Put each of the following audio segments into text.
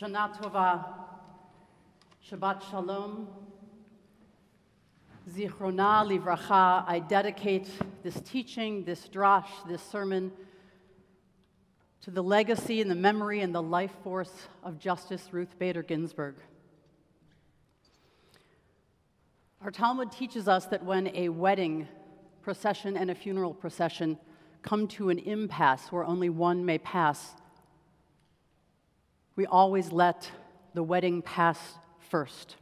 Shana Tova, Shabbat Shalom, Zichrona Livracha. I dedicate this teaching, this drash, this sermon to the legacy and the memory and the life force of Justice Ruth Bader Ginsburg. Our Talmud teaches us that when a wedding procession and a funeral procession come to an impasse where only one may pass, we always let the wedding pass first.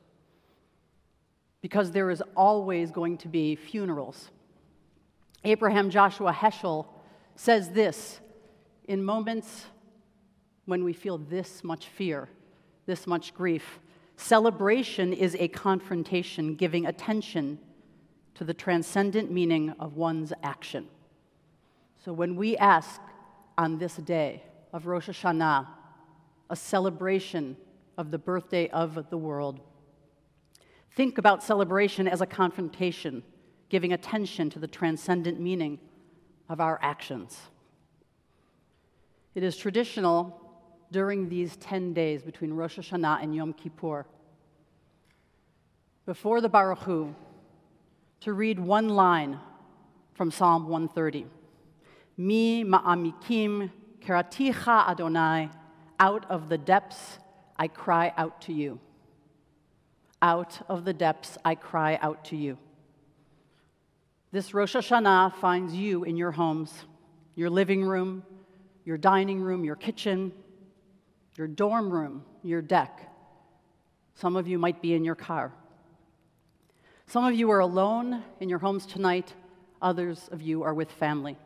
Because there is always going to be funerals. Abraham Joshua Heschel says this in moments when we feel this much fear, this much grief, celebration is a confrontation giving attention to the transcendent meaning of one's action. So when we ask on this day of Rosh Hashanah, a celebration of the birthday of the world, think about celebration as a confrontation, giving attention to the transcendent meaning of our actions. It is traditional during these 10 days between Rosh Hashanah and Yom Kippur, before the Barchu, to read one line from Psalm 130. Mi ma'amikim keraticha Adonai, out of the depths I cry out to you. Out of the depths I cry out to you. This Rosh Hashanah finds you in your homes, your living room, your dining room, your kitchen, your dorm room, your deck. Some of you might be in your car. Some of you are alone in your homes tonight, others of you are with family.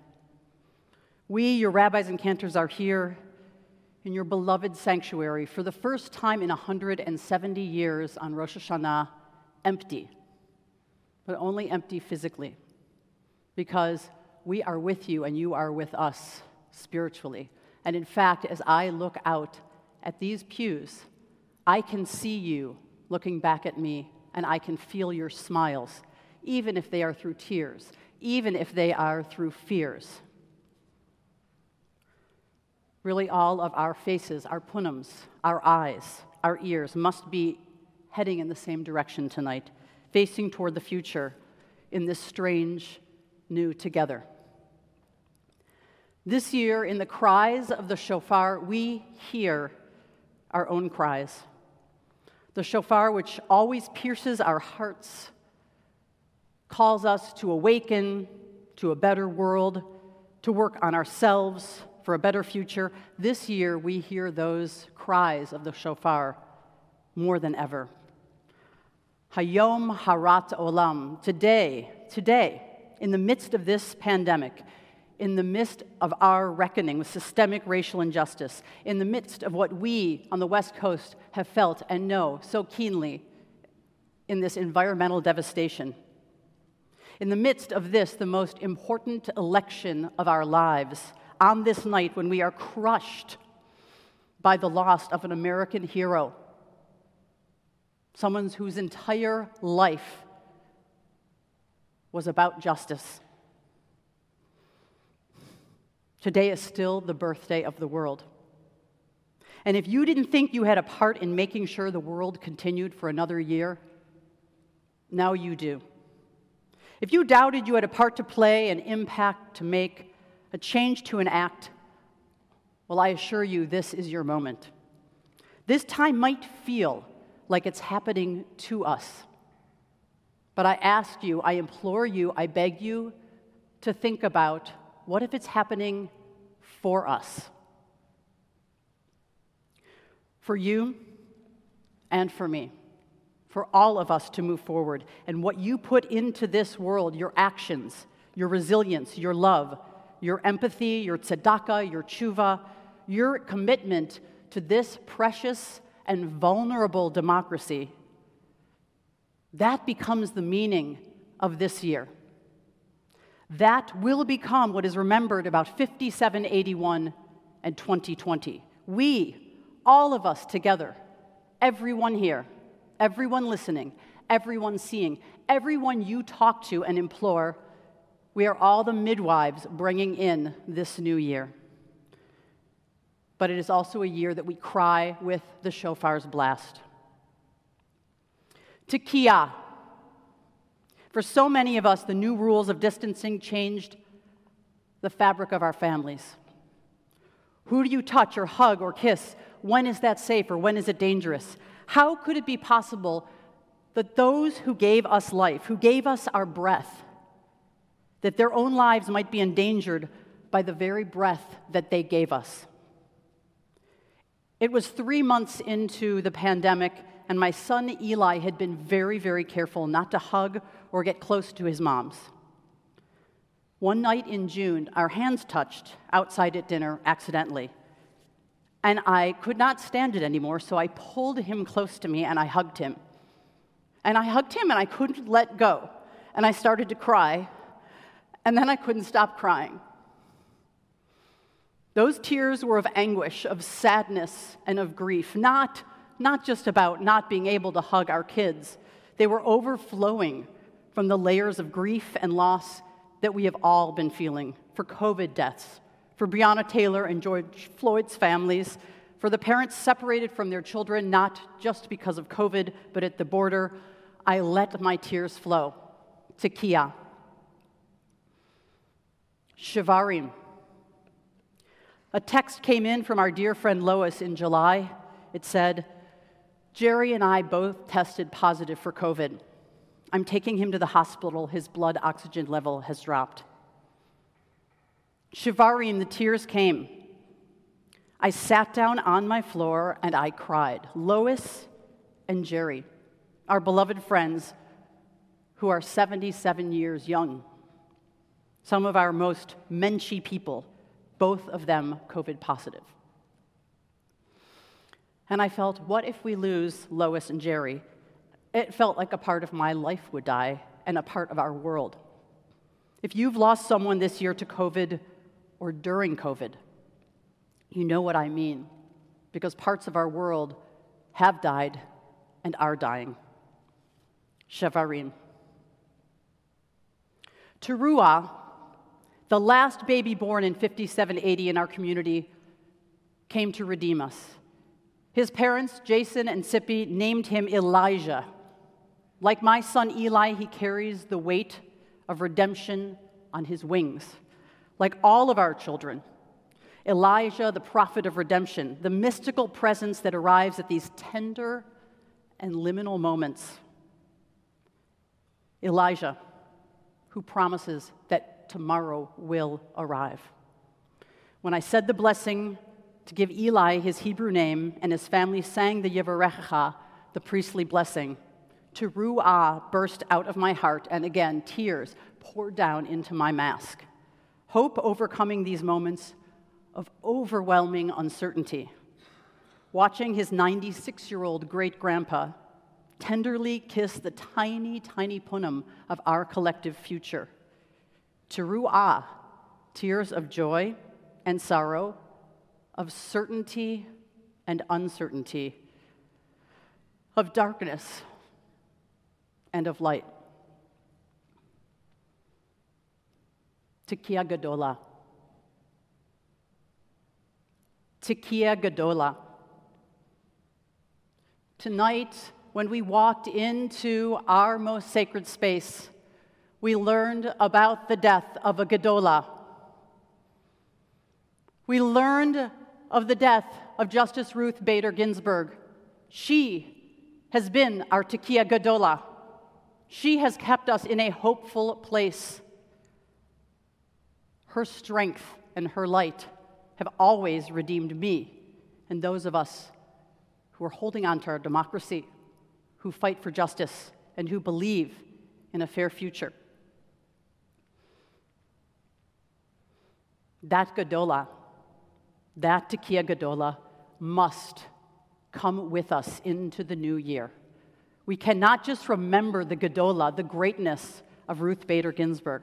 We, your rabbis and cantors, are here in your beloved sanctuary for the first time in 170 years on Rosh Hashanah, empty, but only empty physically, because we are with you and you are with us spiritually. And in fact, as I look out at these pews, I can see you looking back at me, and I can feel your smiles, even if they are through tears, even if they are through fears. Really, all of our faces, our punims, our eyes, our ears must be heading in the same direction tonight, facing toward the future in this strange new together. This year, in the cries of the shofar, we hear our own cries. The shofar, which always pierces our hearts, calls us to awaken to a better world, to work on ourselves for a better future. This year, we hear those cries of the shofar more than ever. Hayom Harat Olam, today, today, in the midst of this pandemic, in the midst of our reckoning with systemic racial injustice, in the midst of what we on the West Coast have felt and know so keenly in this environmental devastation. In the midst of this, the most important election of our lives, on this night when we are crushed by the loss of an American hero, someone whose entire life was about justice Today is still the birthday of the world. And if you didn't think you had a part in making sure the world continued for another year, now you do. If you doubted you had a part to play, an impact to make, a change to an act, well, I assure you, this is your moment. This time might feel like it's happening to us. But I ask you, I implore you, I beg you to think about what if it's happening for us? For you and for me, for all of us to move forward. And what you put into this world, your actions, your resilience, your love, your empathy, your tzedakah, your tshuva, your commitment to this precious and vulnerable democracy, that becomes the meaning of this year. That will become what is remembered about 5781 and 2020. We, all of us together, everyone here, everyone listening, everyone seeing, everyone you talk to and implore, we are all the midwives bringing in this new year. but it is also a year that we cry with the shofar's blast. Tekiah. For so many of us, the new rules of distancing changed the fabric of our families. Who do you touch or hug or kiss? When is that safe or when is it dangerous? How could it be possible that those who gave us life, who gave us our breath, that their own lives might be endangered by the very breath that they gave us? It was three months into the pandemic, and my son Eli had been very, very careful not to hug or get close to his mom's. One night in June, our hands touched outside at dinner accidentally. And I could not stand it anymore, so I pulled him close to me and I hugged him. And I hugged him and I couldn't let go. And I started to cry, and then I couldn't stop crying. Those tears were of anguish, of sadness, and of grief, not, not just about not being able to hug our kids. They were overflowing from the layers of grief and loss that we have all been feeling for COVID deaths, for Breonna Taylor and George Floyd's families, for the parents separated from their children, not just because of COVID, but at the border. I let my tears flow. Tekiah. Shivarim. A text came in from our dear friend Lois in July. It said, Jerry and I both tested positive for COVID. I'm taking him to the hospital. His blood oxygen level has dropped. Shivarim, the tears came. I sat down on my floor and I cried. Lois and Jerry, our beloved friends who are 77 years young, some of our most menschy people both of them COVID positive. And I felt, what if we lose Lois and Jerry? It felt like a part of my life would die and a part of our world. If you've lost someone this year to COVID or during COVID, you know what I mean, because parts of our world have died and are dying. Shevarim. Teruah the last baby born in 5780 in our community came to redeem us. His parents, Jason and Sippy, named him Elijah. Like my son Eli, he carries the weight of redemption on his wings. Like all of our children, Elijah, the prophet of redemption, the mystical presence that arrives at these tender and liminal moments. Elijah, who promises that tomorrow will arrive. When I said the blessing to give Eli his Hebrew name and his family sang the Yevarechecha, the priestly blessing, teruah burst out of my heart, and again, tears poured down into my mask. Hope overcoming these moments of overwhelming uncertainty. Watching his 96 year old great grandpa tenderly kiss the tiny, tiny punim of our collective future Teruah, tears of joy and sorrow, of certainty and uncertainty, of darkness and of light. Tekiah Gadola. Tekiah Gadola. Tonight, when we walked into our most sacred space, we learned about the death of a Gadola. We learned of the death of Justice Ruth Bader Ginsburg. She has been our Tekiah Gadola. She has kept us in a hopeful place. Her strength and her light have always redeemed me and those of us who are holding on to our democracy, who fight for justice, and who believe in a fair future. That Gadola, that Tekiah Gadola, must come with us into the new year. We cannot just remember the Gadola, the greatness of Ruth Bader Ginsburg.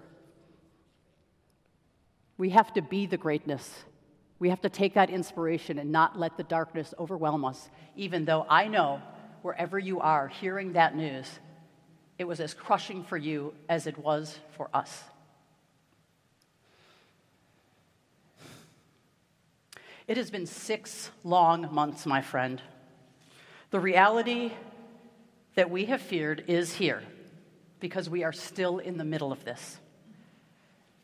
We have to be the greatness. We have to take that inspiration and not let the darkness overwhelm us, even though I know wherever you are hearing that news, it was as crushing for you as it was for us. It has been six long months, my friend. The reality that we have feared is here because we are still in the middle of this.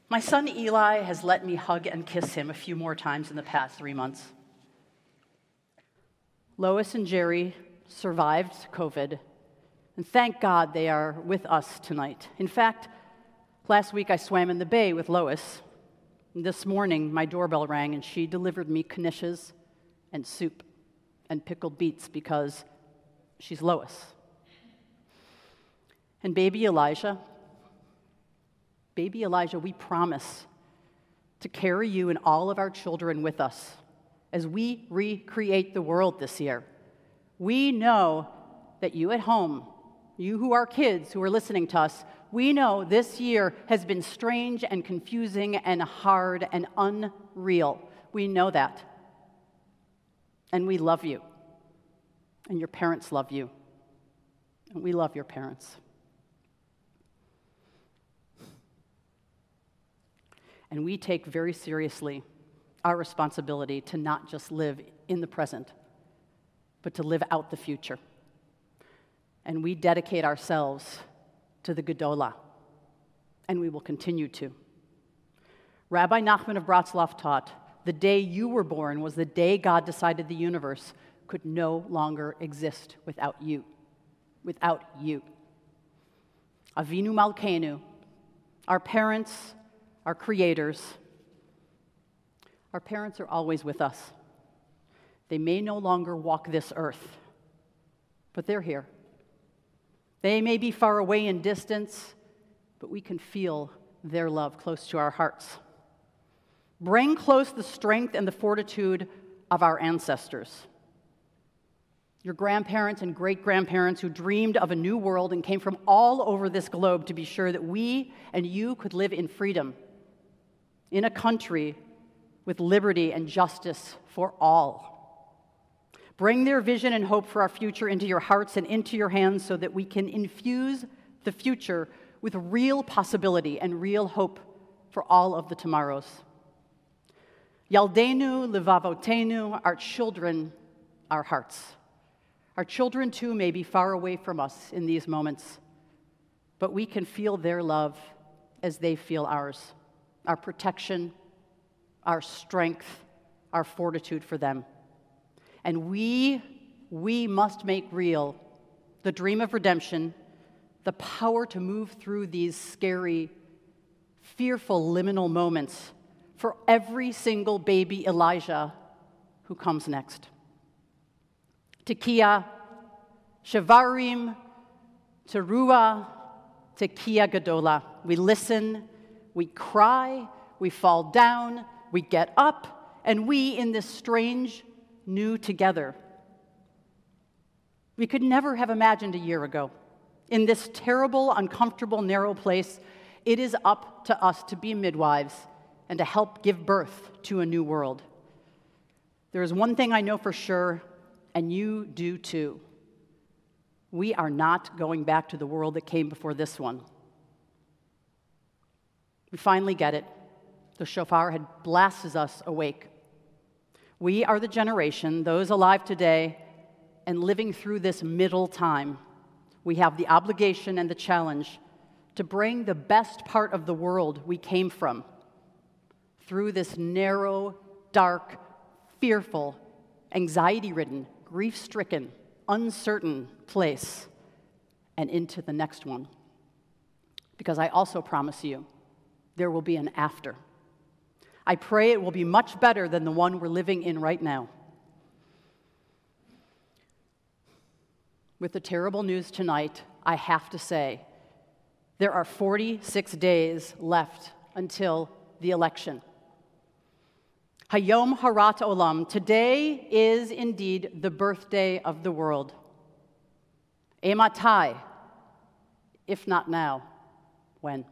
My son Eli has let me hug and kiss him a few more times in the past three months. Lois and Jerry survived COVID, and thank God they are with us tonight. In fact, last week I swam in the bay with Lois. This morning my doorbell rang, and she delivered me knishes and soup and pickled beets because she's Lois. And baby Elijah, Baby Elijah, we promise to carry you and all of our children with us as we recreate the world this year. We know that you at home, you who are kids who are listening to us, we know this year has been strange and confusing and hard and unreal. We know that. And we love you. And your parents love you. And we love your parents. And we take very seriously our responsibility to not just live in the present, but to live out the future. And we dedicate ourselves to the Gedolah, and we will continue to. Rabbi Nachman of Bratslav taught the day you were born was the day God decided the universe could no longer exist without you. Without you. Avinu Malkeinu, our parents, our creators. Our parents are always with us. They may no longer walk this earth, but they're here. They may be far away in distance, but we can feel their love close to our hearts. Bring close the strength and the fortitude of our ancestors. Your grandparents and great grandparents who dreamed of a new world and came from all over this globe to be sure that we and you could live in freedom in a country with liberty and justice for all. Bring their vision and hope for our future into your hearts and into your hands so that we can infuse the future with real possibility and real hope for all of the tomorrows. Yaldenu levavotenu, our children, our hearts. Our children, too, may be far away from us in these moments, but we can feel their love as they feel ours our protection, our strength, our fortitude for them. And we, we must make real the dream of redemption, the power to move through these scary, fearful liminal moments for every single baby Elijah who comes next. To Tekiah, Shavarim, Teruah, Tekiah Gadola. We listen we cry, we fall down, we get up, and we, in this strange new together. We could never have imagined a year ago. In this terrible, uncomfortable, narrow place, it is up to us to be midwives and to help give birth to a new world. There is one thing I know for sure, and you do too. We are not going back to the world that came before this one. We finally get it. The shofar had blasted us awake. We are the generation, those alive today and living through this middle time. We have the obligation and the challenge to bring the best part of the world we came from through this narrow, dark, fearful, anxiety ridden, grief stricken, uncertain place and into the next one. Because I also promise you, there will be an after. I pray it will be much better than the one we're living in right now. With the terrible news tonight, I have to say there are 46 days left until the election. Hayom Harat Olam, today is indeed the birthday of the world. Ematai, if not now, when?